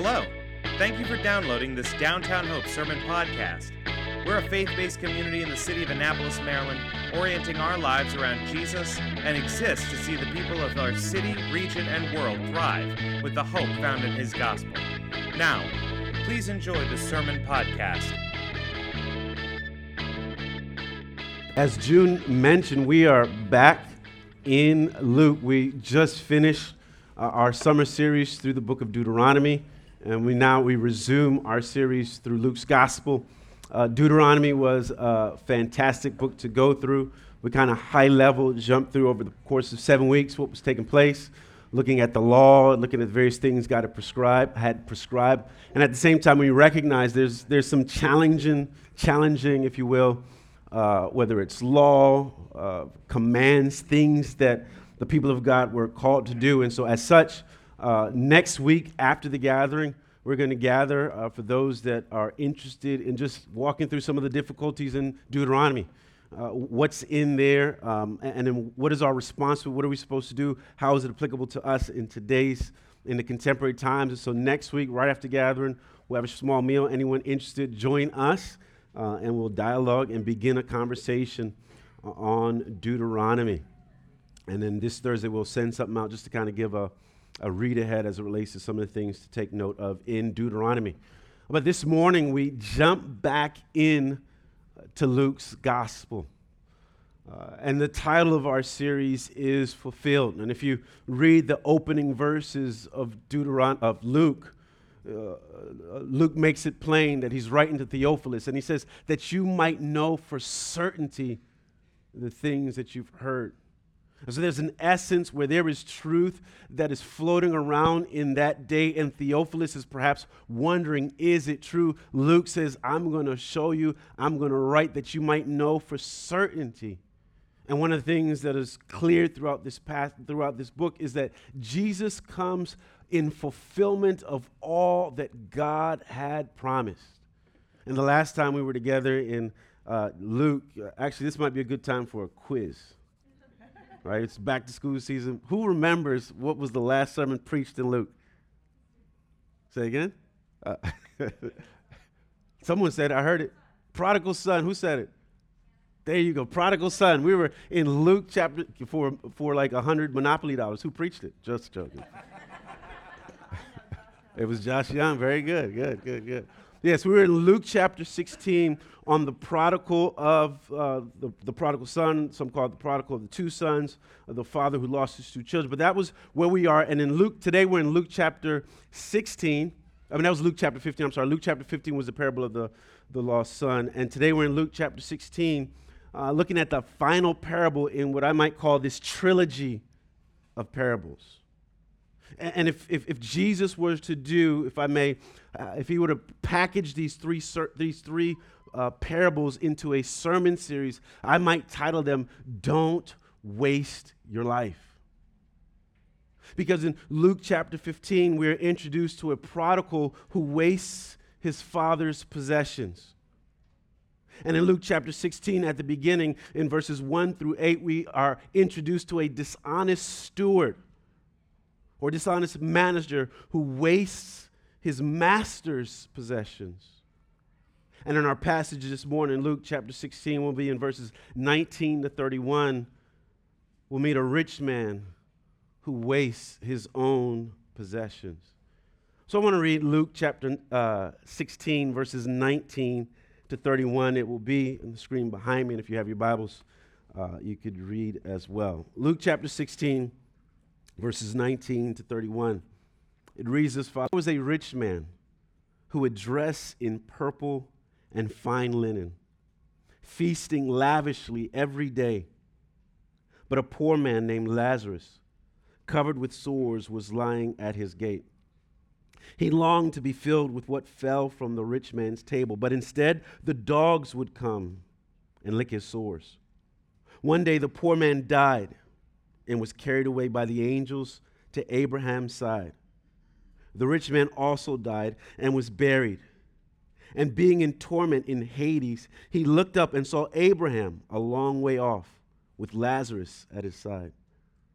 Hello. Thank you for downloading this Downtown Hope Sermon Podcast. We're a faith based community in the city of Annapolis, Maryland, orienting our lives around Jesus and exist to see the people of our city, region, and world thrive with the hope found in His gospel. Now, please enjoy the Sermon Podcast. As June mentioned, we are back in Luke. We just finished uh, our summer series through the book of Deuteronomy, and we now we resume our series through Luke's gospel. Uh, Deuteronomy was a fantastic book to go through. We kind of high level jumped through over the course of seven weeks what was taking place, looking at the law, looking at various things God had prescribed, had prescribed, and at the same time we recognize there's there's some challenging, challenging, if you will, uh, whether it's law, uh, commands, things that the people of God were called to do. And so, as such, uh, next week after the gathering, we're going to gather uh, for those that are interested in just walking through some of the difficulties in Deuteronomy. Uh, what's in there, um, and, and, then what is our response What are we supposed to do? How is it applicable to us in today's, in the contemporary times? And so next week, right after gathering, we'll have a small meal. Anyone interested, join us, uh, and we'll dialogue and begin a conversation uh, on Deuteronomy. And then this Thursday, we'll send something out just to kind of give a, a read ahead as it relates to some of the things to take note of in Deuteronomy. But this morning, we jump back in to Luke's gospel. Uh, and the title of our series is Fulfilled. And if you read the opening verses of Deuteron- of Luke, uh, Luke makes it plain that he's writing to Theophilus, and he says that you might know for certainty the things that you've heard. So there's an essence where there is truth that is floating around in that day, and Theophilus is perhaps wondering, is it true? Luke says, I'm going to show you, I'm going to write that you might know for certainty. And one of the things that is clear throughout this path, throughout this book, is that Jesus comes in fulfillment of all that God had promised. And the last time we were together in uh, Luke, uh, actually, this might be a good time for a quiz right? It's back to school season. Who remembers what was the last sermon preached in Luke? Say again? Uh, someone said, I heard it. Prodigal son. Who said it? There you go. Prodigal son. We were in Luke chapter for, for like a hundred Monopoly dollars. Who preached it? Just joking. it was Josh Young. Very good. Good, good, good. Yes, we were in Luke chapter 16 on the prodigal of uh, the, the prodigal son, some call it the prodigal of the two sons, of the father who lost his two children. But that was where we are. And in Luke, today we're in Luke chapter 16. I mean, that was Luke chapter 15. I'm sorry. Luke chapter 15 was the parable of the, the lost son. And today we're in Luke chapter 16, uh, looking at the final parable in what I might call this trilogy of parables. And if, if, if, Jesus was to do, if I may, uh, if he were to package these three, these three uh, parables into a sermon series, I might title them Don't Waste Your Life. Because in Luke chapter 15, we're introduced to a prodigal who wastes his father's possessions. And in Luke chapter 16, at the beginning, in verses 1 through 8, we are introduced to a dishonest steward or dishonest manager who wastes his master's possessions. And in our passage this morning, Luke chapter 16, we'll be in verses 19 to 31. We'll meet a rich man who wastes his own possessions. So I want to read Luke chapter uh, 16, verses 19 to 31. It will be on the screen behind me, and if you have your Bibles, uh, you could read as well. Luke chapter 16 verses 19 to 31. It reads as follows There was a rich man who would dress in purple and fine linen, feasting lavishly every day. But a poor man named Lazarus, covered with sores, was lying at his gate. He longed to be filled with what fell from the rich man's table, but instead the dogs would come and lick his sores. One day the poor man died and was carried away by the angels to Abraham's side. The rich man also died and was buried. And being in torment in Hades, he looked up and saw Abraham a long way off with Lazarus at his side.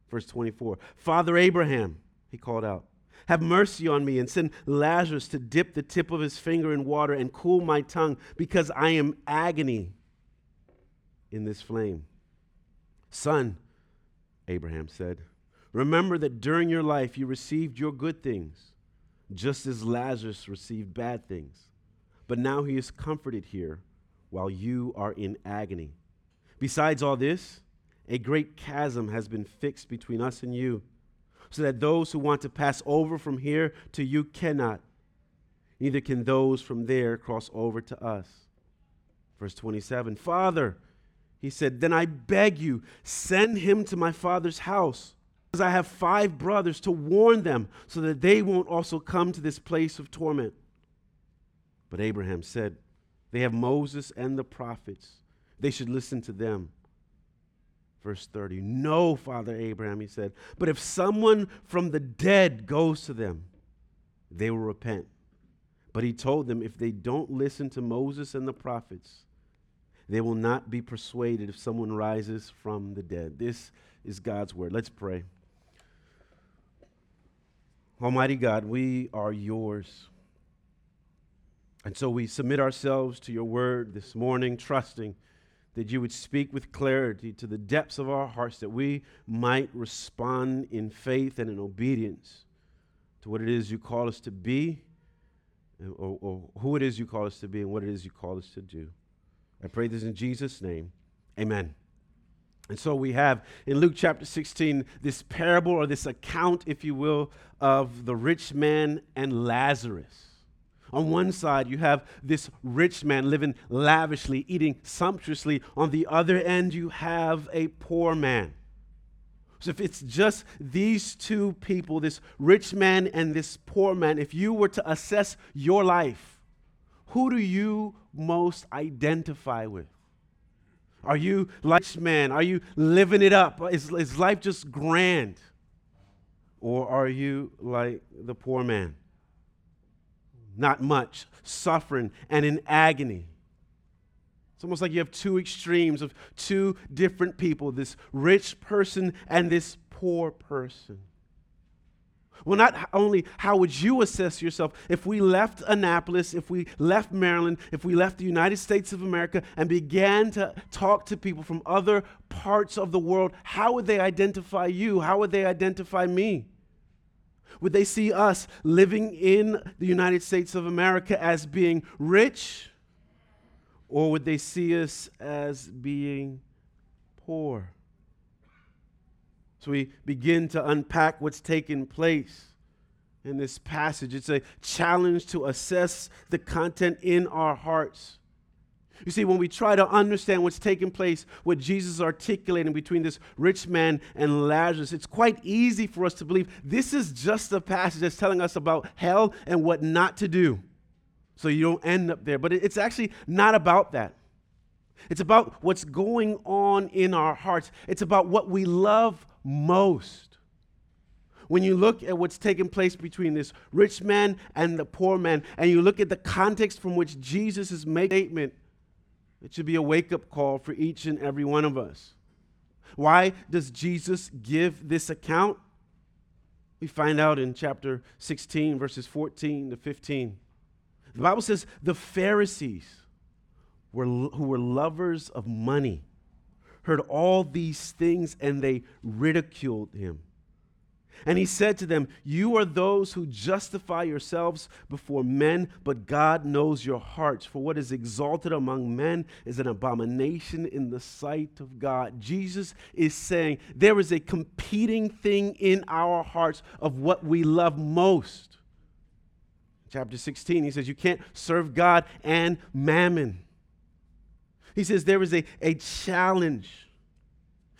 Verse 24 Father Abraham, he called out, Have mercy on me and send Lazarus to dip the tip of his finger in water and cool my tongue because I am agony in this flame. Son, Abraham said, remember that during your life you received your good things, just as Lazarus received bad things. But now he is comforted here while you are in agony. Besides all this, a great chasm has been fixed between us and you so that those who want to pass over from here to you cannot. Neither can those from there cross over to us. Verse 27 Father, he said, then I beg you, send him to my father's house, because I have five brothers to warn them, so that they won't also come to this place of torment. But Abraham said, They have Moses and the prophets. They should listen to them. Verse 30 No, Father Abraham, he said, but if someone from the dead goes to them, they will repent. But he told them, if they don't listen to Moses and the prophets, they will not be persuaded if someone rises from the dead. This is God's word. Let's pray. Almighty God, we are yours. And so we submit ourselves to your word this morning, trusting that you would speak with clarity to the depths of our hearts, that we might respond in faith and in obedience to what it is you call us to be, or, or, who it is you call us to be, and what it is you call us to do. I pray this in Jesus' name. Amen. And so we have in Luke chapter 16 this parable or this account, if you will, of the rich man and Lazarus. On one side, you have this rich man living lavishly, eating sumptuously. On the other end, you have a poor man. So, if it's just these two people, this rich man and this poor man, if you were to assess your life, who do you most identify with? Are you like man? Are you living it up? Is, is life just grand? Or are you like the poor man? not much, suffering, and in agony. It's almost like you have two extremes of two different people this rich person and this poor person. Well, not only how would you assess yourself if we left Annapolis, if we left Maryland, if we left the United States of America and began to talk to people from other parts of the world, how would they identify you? How would they identify me? Would they see us living in the United States of America as being rich? Or would they see us as being poor? So we begin to unpack what's taking place in this passage. It's a challenge to assess the content in our hearts. You see, when we try to understand what's taking place, what Jesus is articulating between this rich man and Lazarus, it's quite easy for us to believe this is just a passage that's telling us about hell and what not to do. So you don't end up there. But it's actually not about that. It's about what's going on in our hearts, it's about what we love most. When you look at what's taking place between this rich man and the poor man, and you look at the context from which Jesus is making statement, it should be a wake up call for each and every one of us. Why does Jesus give this account? We find out in chapter 16, verses 14 to 15. The Bible says the Pharisees, were, who were lovers of money, heard all these things and they ridiculed him. And he said to them, You are those who justify yourselves before men, but God knows your hearts. For what is exalted among men is an abomination in the sight of God. Jesus is saying there is a competing thing in our hearts of what we love most. Chapter 16, he says, You can't serve God and mammon. He says there is a, a challenge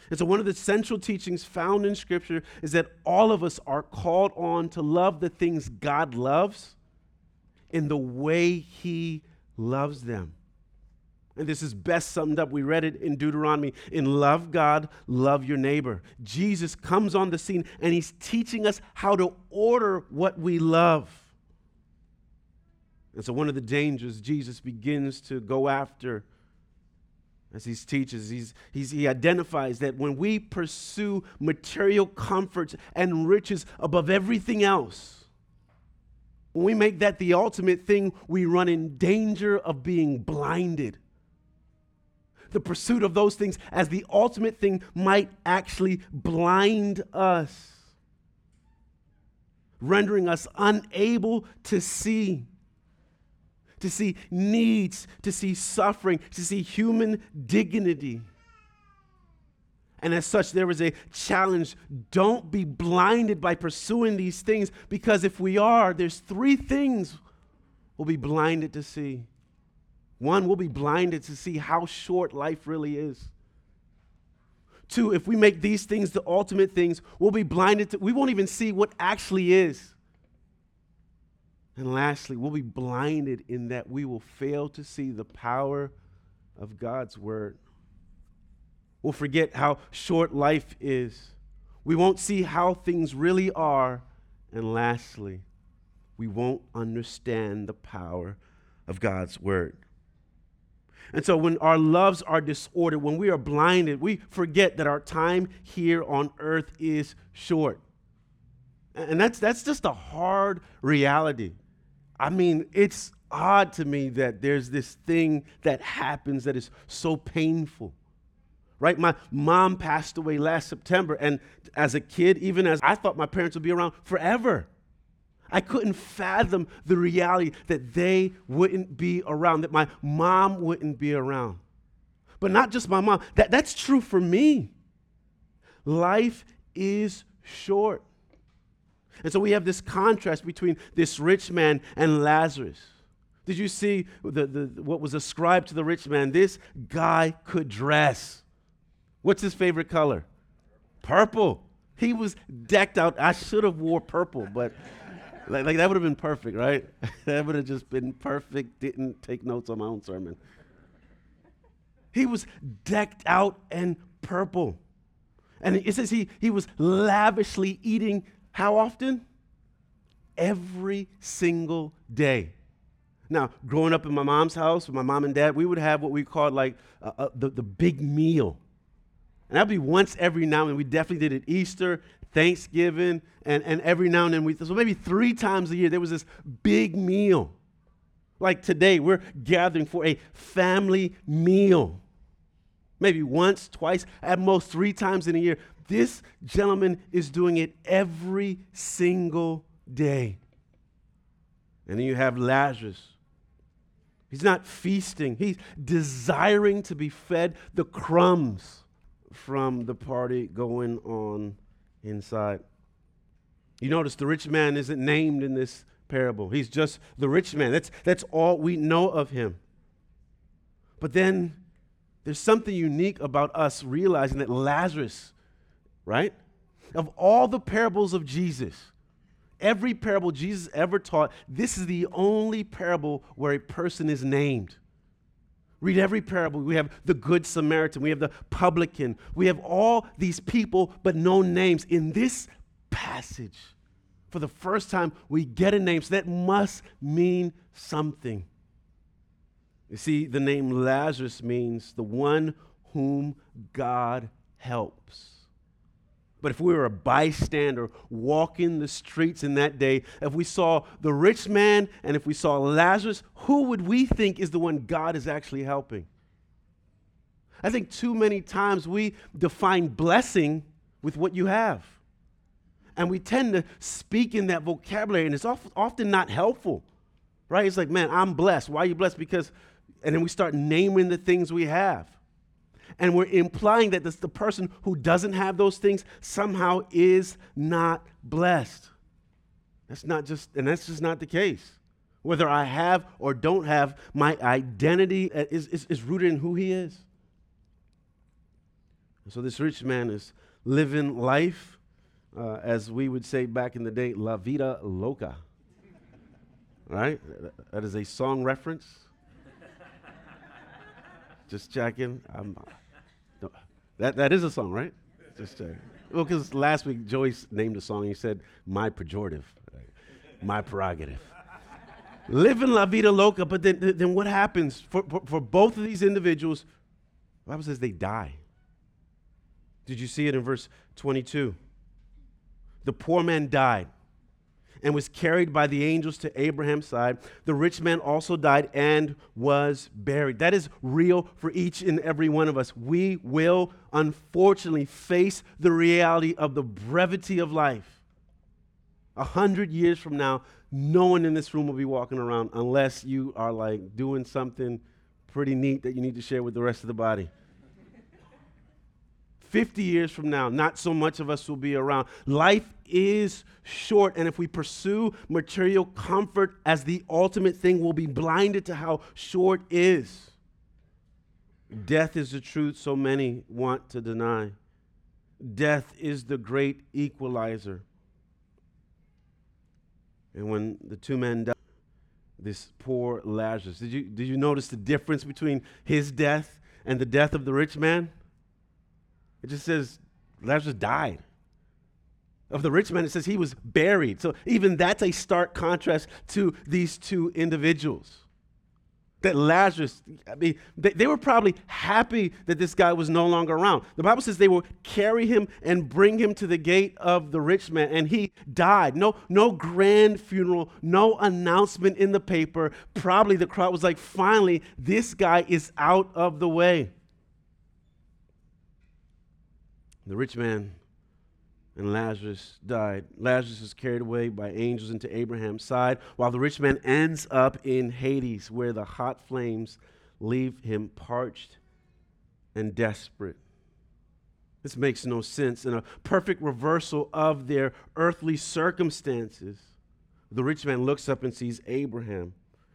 and so, one of the central teachings found in Scripture is that all of us are called on to love the things God loves in the way He loves them. And this is best summed up. We read it in Deuteronomy in love God, love your neighbor. Jesus comes on the scene and he's teaching us how to order what we love. And so, one of the dangers Jesus begins to go after as he teaches, he's, he's, he identifies that when we pursue material comforts and riches above everything else, when we make that the ultimate thing, we run in danger of being blinded. The pursuit of those things as the ultimate thing might actually blind us, rendering us unable to see to see needs, to see suffering, to see human dignity. And as such, there is a challenge. Don't be blinded by pursuing these things because if we are, there's three things we'll be blinded to see. One, we'll be blinded to see how short life really is. Two, if we make these things the ultimate things, we'll be blinded to, we won't even see what actually is. And lastly, we'll be blinded in that we will fail to see the power of God's word. We'll forget how short life is. We won't see how things really are. And lastly, we won't understand the power of God's word. And so, when our loves are disordered, when we are blinded, we forget that our time here on earth is short. And that's, that's just a hard reality. I mean, it's odd to me that there's this thing that happens that is so painful. Right? My mom passed away last September, and as a kid, even as I thought my parents would be around forever, I couldn't fathom the reality that they wouldn't be around, that my mom wouldn't be around. But not just my mom, that, that's true for me. Life is short. And so we have this contrast between this rich man and Lazarus. Did you see the, the, what was ascribed to the rich man? This guy could dress. What's his favorite color? Purple. He was decked out. I should have wore purple, but like, like that would have been perfect, right? that would have just been perfect. Didn't take notes on my own sermon. He was decked out in purple. And it says he, he was lavishly eating how often? Every single day. Now, growing up in my mom's house with my mom and dad, we would have what we called like uh, uh, the, the big meal. And that'd be once every now and then. We definitely did it Easter, Thanksgiving, and, and every now and then. We, so maybe three times a year, there was this big meal. Like today, we're gathering for a family meal. Maybe once, twice, at most three times in a year. This gentleman is doing it every single day. And then you have Lazarus. He's not feasting, he's desiring to be fed the crumbs from the party going on inside. You notice the rich man isn't named in this parable. He's just the rich man. That's, that's all we know of him. But then there's something unique about us realizing that Lazarus right? Of all the parables of Jesus, every parable Jesus ever taught, this is the only parable where a person is named. Read every parable. We have the Good Samaritan, we have the publican, we have all these people, but no names. In this passage, for the first time, we get a name, so that must mean something. You see, the name Lazarus means the one whom God helps. But if we were a bystander walking the streets in that day, if we saw the rich man and if we saw Lazarus, who would we think is the one God is actually helping? I think too many times we define blessing with what you have. And we tend to speak in that vocabulary, and it's often not helpful, right? It's like, man, I'm blessed. Why are you blessed? Because, and then we start naming the things we have and we're implying that this, the person who doesn't have those things somehow is not blessed. That's not just, and that's just not the case. Whether I have or don't have, my identity is, is, is rooted in who he is. So this rich man is living life, uh, as we would say back in the day, la vida loca. Right? That is a song reference. Just checking. I'm, that, that is a song, right? Just checking. Well, because last week Joyce named a song. He said, "My pejorative, my prerogative." Living la vida loca, but then, then what happens for, for, for both of these individuals? The Bible says they die. Did you see it in verse 22? The poor man died. And was carried by the angels to Abraham's side. The rich man also died and was buried. That is real for each and every one of us. We will unfortunately face the reality of the brevity of life. A hundred years from now, no one in this room will be walking around unless you are like doing something pretty neat that you need to share with the rest of the body. 50 years from now, not so much of us will be around. Life is short, and if we pursue material comfort as the ultimate thing, we'll be blinded to how short is. Death is the truth so many want to deny. Death is the great equalizer. And when the two men died, this poor Lazarus, did you, did you notice the difference between his death and the death of the rich man? It just says Lazarus died. Of the rich man, it says he was buried. So even that's a stark contrast to these two individuals. That Lazarus, I mean, they, they were probably happy that this guy was no longer around. The Bible says they will carry him and bring him to the gate of the rich man, and he died. No, no grand funeral, no announcement in the paper. Probably the crowd was like, finally, this guy is out of the way. The rich man and Lazarus died. Lazarus was carried away by angels into Abraham's side, while the rich man ends up in Hades, where the hot flames leave him parched and desperate. This makes no sense. In a perfect reversal of their earthly circumstances, the rich man looks up and sees Abraham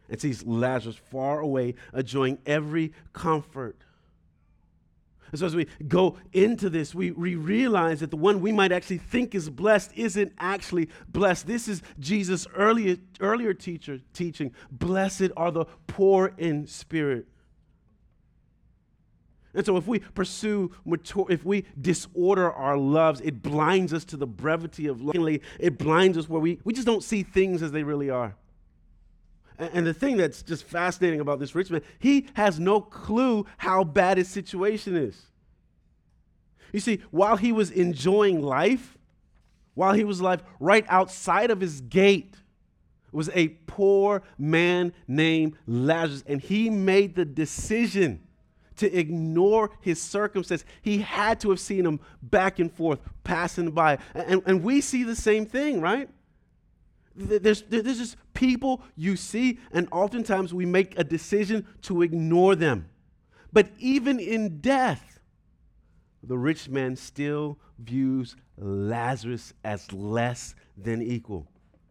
and sees Lazarus far away, enjoying every comfort. And so as we go into this, we, we realize that the one we might actually think is blessed isn't actually blessed. This is Jesus' earlier, earlier teacher teaching. Blessed are the poor in spirit. And so if we pursue, mature, if we disorder our loves, it blinds us to the brevity of life. It blinds us where we, we just don't see things as they really are. And the thing that's just fascinating about this rich man, he has no clue how bad his situation is. You see, while he was enjoying life, while he was alive, right outside of his gate was a poor man named Lazarus, and he made the decision to ignore his circumstance. He had to have seen him back and forth, passing by. And, and we see the same thing, right? There's, there's just people you see, and oftentimes we make a decision to ignore them. But even in death, the rich man still views Lazarus as less than equal.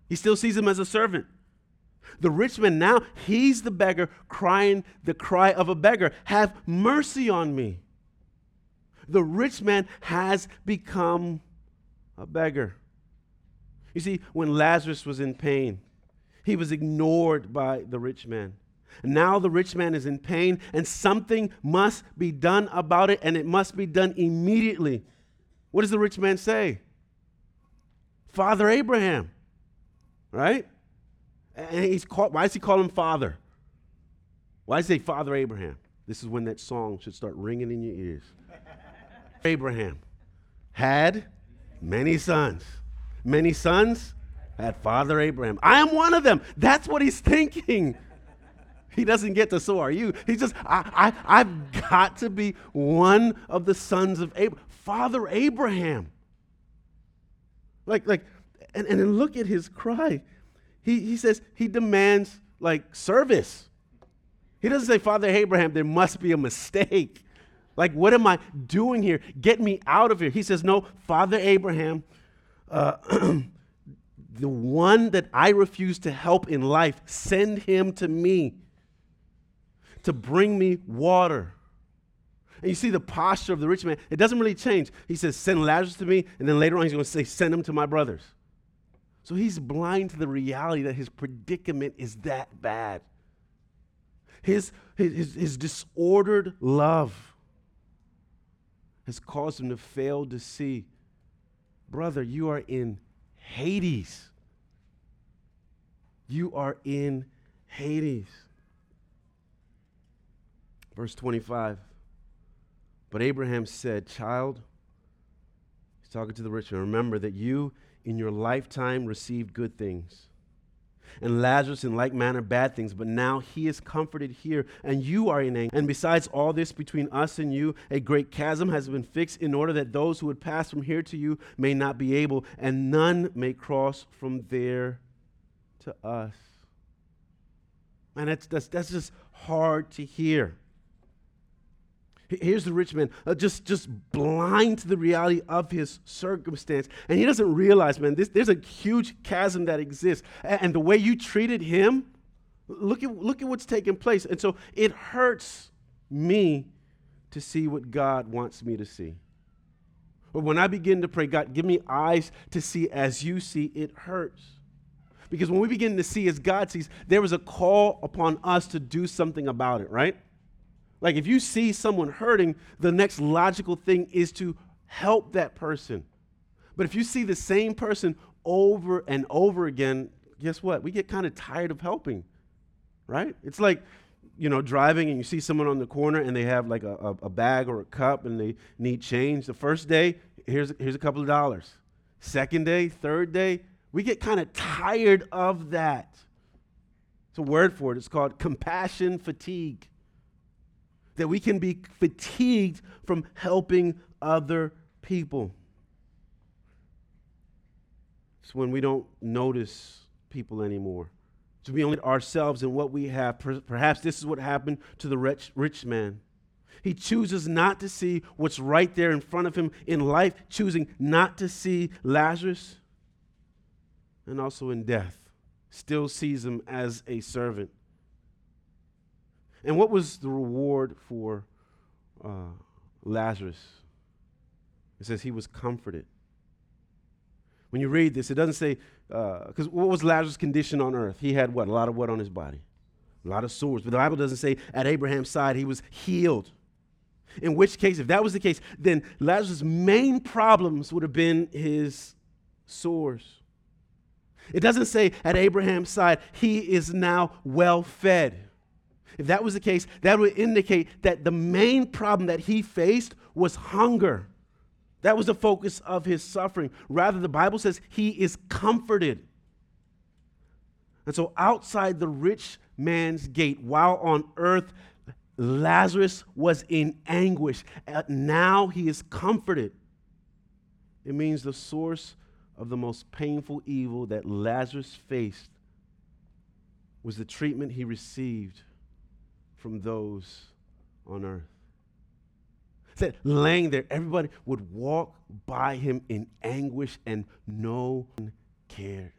He still sees him as a servant. The rich man now, he's the beggar crying the cry of a beggar Have mercy on me. The rich man has become a beggar. You see, when Lazarus was in pain, he was ignored by the rich man. Now the rich man is in pain, and something must be done about it, and it must be done immediately. What does the rich man say? Father Abraham, right? And he's called, why does he call him father? Why does he say Father Abraham? This is when that song should start ringing in your ears. Abraham had many sons. Many sons had Father Abraham. I am one of them. That's what he's thinking. He doesn't get to, so are you. He's just, I, I, I've got to be one of the sons of Abraham. Father Abraham. Like, like, and, and then look at his cry. He, he says he demands like service. He doesn't say, Father Abraham, there must be a mistake. Like, what am I doing here? Get me out of here. He says, No, Father Abraham, uh, the one that I refuse to help in life, send him to me to bring me water. And you see the posture of the rich man, it doesn't really change. He says, Send Lazarus to me, and then later on he's going to say, Send him to my brothers. So he's blind to the reality that his predicament is that bad. His, his, his disordered love has caused him to fail to see, brother, you are in Hades. You are in Hades. Verse 25. But Abraham said, Child, He's talking to the rich man. Remember that you in your lifetime received good things, and Lazarus in like manner bad things, but now he is comforted here, and you are in anger. And besides all this, between us and you, a great chasm has been fixed in order that those who would pass from here to you may not be able, and none may cross from there to us. And that's, that's, that's just hard to hear. Here's the rich man, uh, just, just blind to the reality of his circumstance. And he doesn't realize, man, this, there's a huge chasm that exists. And, and the way you treated him, look at, look at what's taking place. And so it hurts me to see what God wants me to see. But when I begin to pray, God, give me eyes to see as you see, it hurts. Because when we begin to see as God sees, there is a call upon us to do something about it, right? Like if you see someone hurting, the next logical thing is to help that person. But if you see the same person over and over again, guess what? We get kind of tired of helping, right? It's like, you know, driving and you see someone on the corner and they have like a, a, a bag or a cup and they need change. The first day, here's, here's a couple of dollars. Second day, third day, we get kind of tired of that. It's a word for it. It's called compassion fatigue that we can be fatigued from helping other people. It's when we don't notice people anymore. To be only ourselves and what we have. Perhaps this is what happened to the rich, rich man. He chooses not to see what's right there in front of him in life, choosing not to see Lazarus and also in death. Still sees him as a servant. And what was the reward for uh, Lazarus? It says he was comforted. When you read this, it doesn't say, because uh, what was Lazarus' condition on earth? He had what? A lot of what on his body? A lot of sores. But the Bible doesn't say at Abraham's side he was healed. In which case, if that was the case, then Lazarus' main problems would have been his sores. It doesn't say at Abraham's side he is now well fed. If that was the case, that would indicate that the main problem that he faced was hunger. That was the focus of his suffering. Rather, the Bible says he is comforted. And so, outside the rich man's gate, while on earth, Lazarus was in anguish. Uh, now he is comforted. It means the source of the most painful evil that Lazarus faced was the treatment he received from those on earth. That laying there, everybody would walk by him in anguish and no one cared.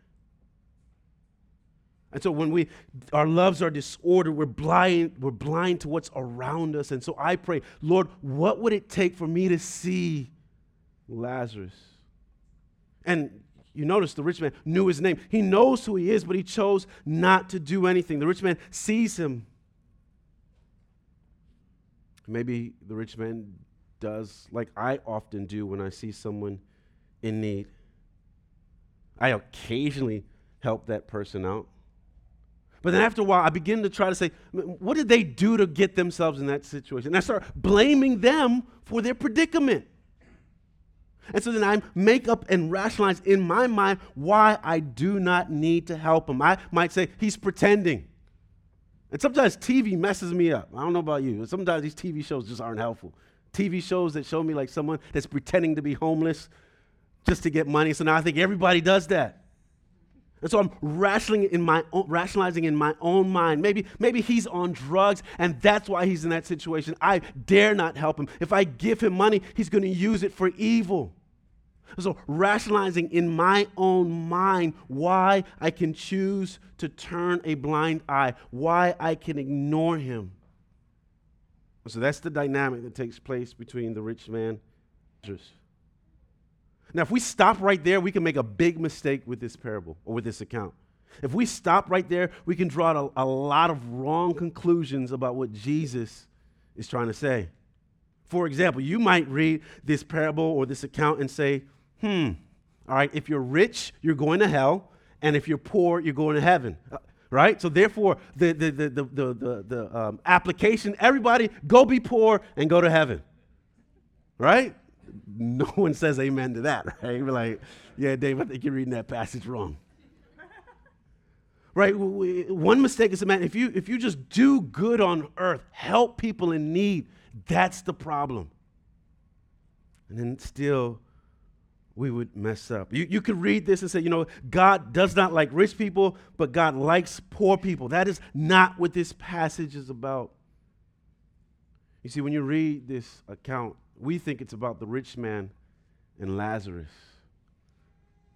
And so when we our loves are disordered, we're blind, we're blind to what's around us. And so I pray, Lord, what would it take for me to see Lazarus? And you notice the rich man knew his name. He knows who he is, but he chose not to do anything. The rich man sees him Maybe the rich man does like I often do when I see someone in need. I occasionally help that person out. But then after a while, I begin to try to say, what did they do to get themselves in that situation? And I start blaming them for their predicament. And so then I make up and rationalize in my mind why I do not need to help him. I might say, he's pretending. And sometimes TV messes me up. I don't know about you. Sometimes these TV shows just aren't helpful. TV shows that show me like someone that's pretending to be homeless just to get money. So now I think everybody does that. And so I'm rationalizing in my own, rationalizing in my own mind. Maybe, maybe he's on drugs and that's why he's in that situation. I dare not help him. If I give him money, he's going to use it for evil. So, rationalizing in my own mind why I can choose to turn a blind eye, why I can ignore him. So, that's the dynamic that takes place between the rich man and. Now, if we stop right there, we can make a big mistake with this parable or with this account. If we stop right there, we can draw a, a lot of wrong conclusions about what Jesus is trying to say. For example, you might read this parable or this account and say, hmm, all right, if you're rich, you're going to hell, and if you're poor, you're going to heaven. Uh, right? So therefore, the, the, the, the, the, the, um, application, everybody go be poor and go to heaven. Right? no one says amen to that, right? We're like, yeah, Dave, I think you're reading that passage wrong. right? One mistake is, man, if you, if you just do good on earth, help people in need, that's the problem. And then still, we would mess up. You, you could read this and say, you know, God does not like rich people, but God likes poor people. That is not what this passage is about. You see, when you read this account, we think it's about the rich man and Lazarus.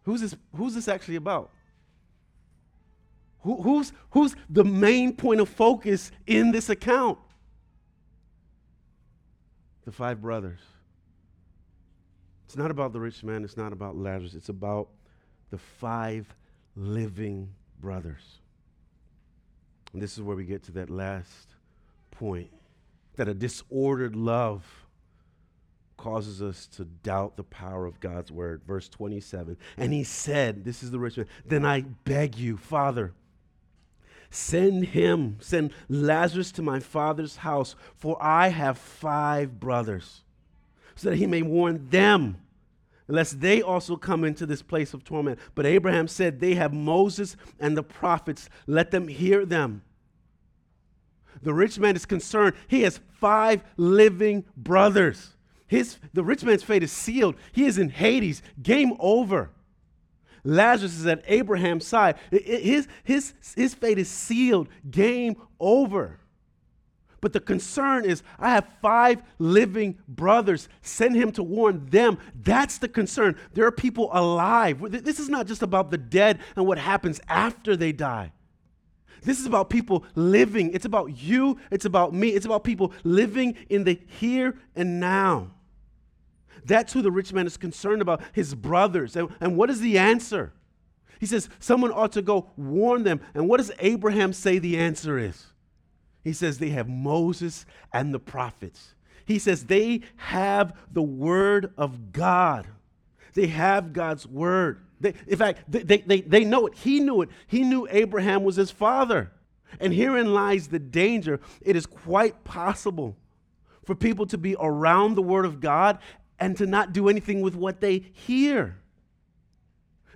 Who's this, who's this actually about? Who, who's, who's the main point of focus in this account? The five brothers. It's not about the rich man, it's not about Lazarus, it's about the five living brothers. And this is where we get to that last point that a disordered love causes us to doubt the power of God's word. Verse 27. And he said, This is the rich man, then I beg you, Father, send him, send Lazarus to my father's house, for I have five brothers, so that he may warn them lest they also come into this place of torment. But Abraham said, They have Moses and the prophets, let them hear them. The rich man is concerned. He has five living brothers. His, the rich man's fate is sealed. He is in Hades. Game over. Lazarus is at Abraham's side. His, his, his fate is sealed. Game over. But the concern is, I have five living brothers. Send him to warn them. That's the concern. There are people alive. This is not just about the dead and what happens after they die. This is about people living. It's about you. It's about me. It's about people living in the here and now. That's who the rich man is concerned about, his brothers. And, and what is the answer? He says, someone ought to go warn them. And what does Abraham say the answer is? He says they have Moses and the prophets. He says they have the word of God. They have God's word. They, in fact, they, they, they know it. He knew it. He knew Abraham was his father. And herein lies the danger. It is quite possible for people to be around the word of God and to not do anything with what they hear.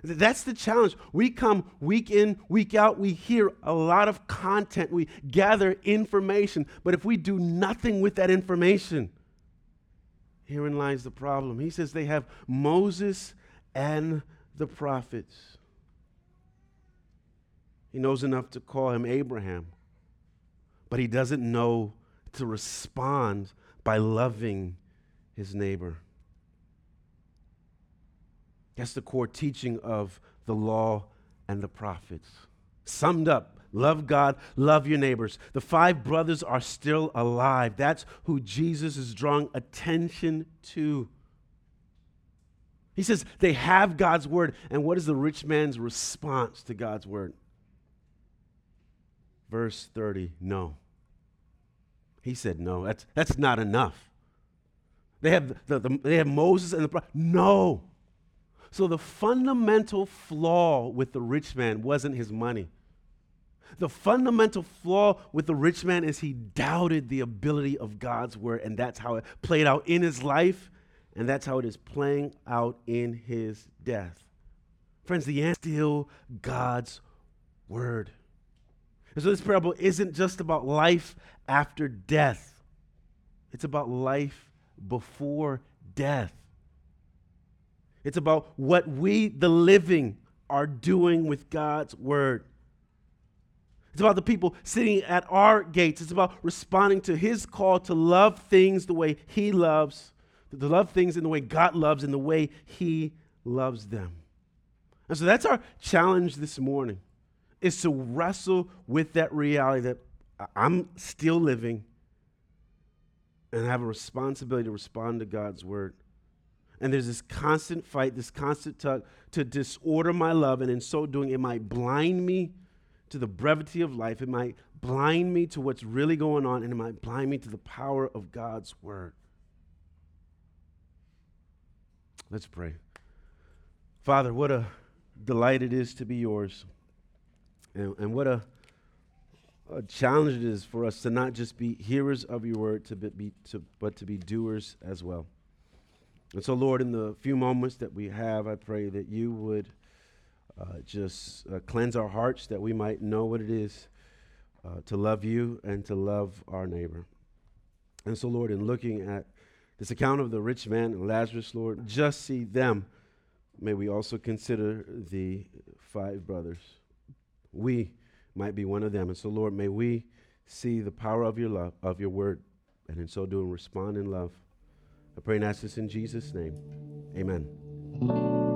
That's the challenge. We come week in, week out, we hear a lot of content, we gather information, but if we do nothing with that information, herein lies the problem. He says they have Moses and the prophets. He knows enough to call him Abraham, but he doesn't know to respond by loving his neighbor. That's the core teaching of the law and the prophets. Summed up love God, love your neighbors. The five brothers are still alive. That's who Jesus is drawing attention to. He says they have God's word. And what is the rich man's response to God's word? Verse 30 no. He said, no, that's, that's not enough. They have, the, the, they have Moses and the No. So the fundamental flaw with the rich man wasn't his money. The fundamental flaw with the rich man is he doubted the ability of God's word, and that's how it played out in his life, and that's how it is playing out in his death. Friends, the answer is still God's word. And so this parable isn't just about life after death, it's about life before death. It's about what we, the living, are doing with God's word. It's about the people sitting at our gates. It's about responding to his call to love things the way he loves, to love things in the way God loves, in the way he loves them. And so that's our challenge this morning is to wrestle with that reality that I'm still living and I have a responsibility to respond to God's word. And there's this constant fight, this constant tug to disorder my love. And in so doing, it might blind me to the brevity of life. It might blind me to what's really going on. And it might blind me to the power of God's word. Let's pray. Father, what a delight it is to be yours. And, and what a, a, challenge it is for us to not just be hearers of your word, to be, to, but to be doers as well. And so, Lord, in the few moments that we have, I pray that you would uh, just uh, cleanse our hearts that we might know what it is uh, to love you and to love our neighbor. And so, Lord, in looking at this account of the rich man and Lazarus, Lord, just see them. May we also consider the five brothers. We might be one of them. And so, Lord, may we see the power of your love, of your word, and in so doing, respond in love. I pray and ask this in Jesus' name. Amen.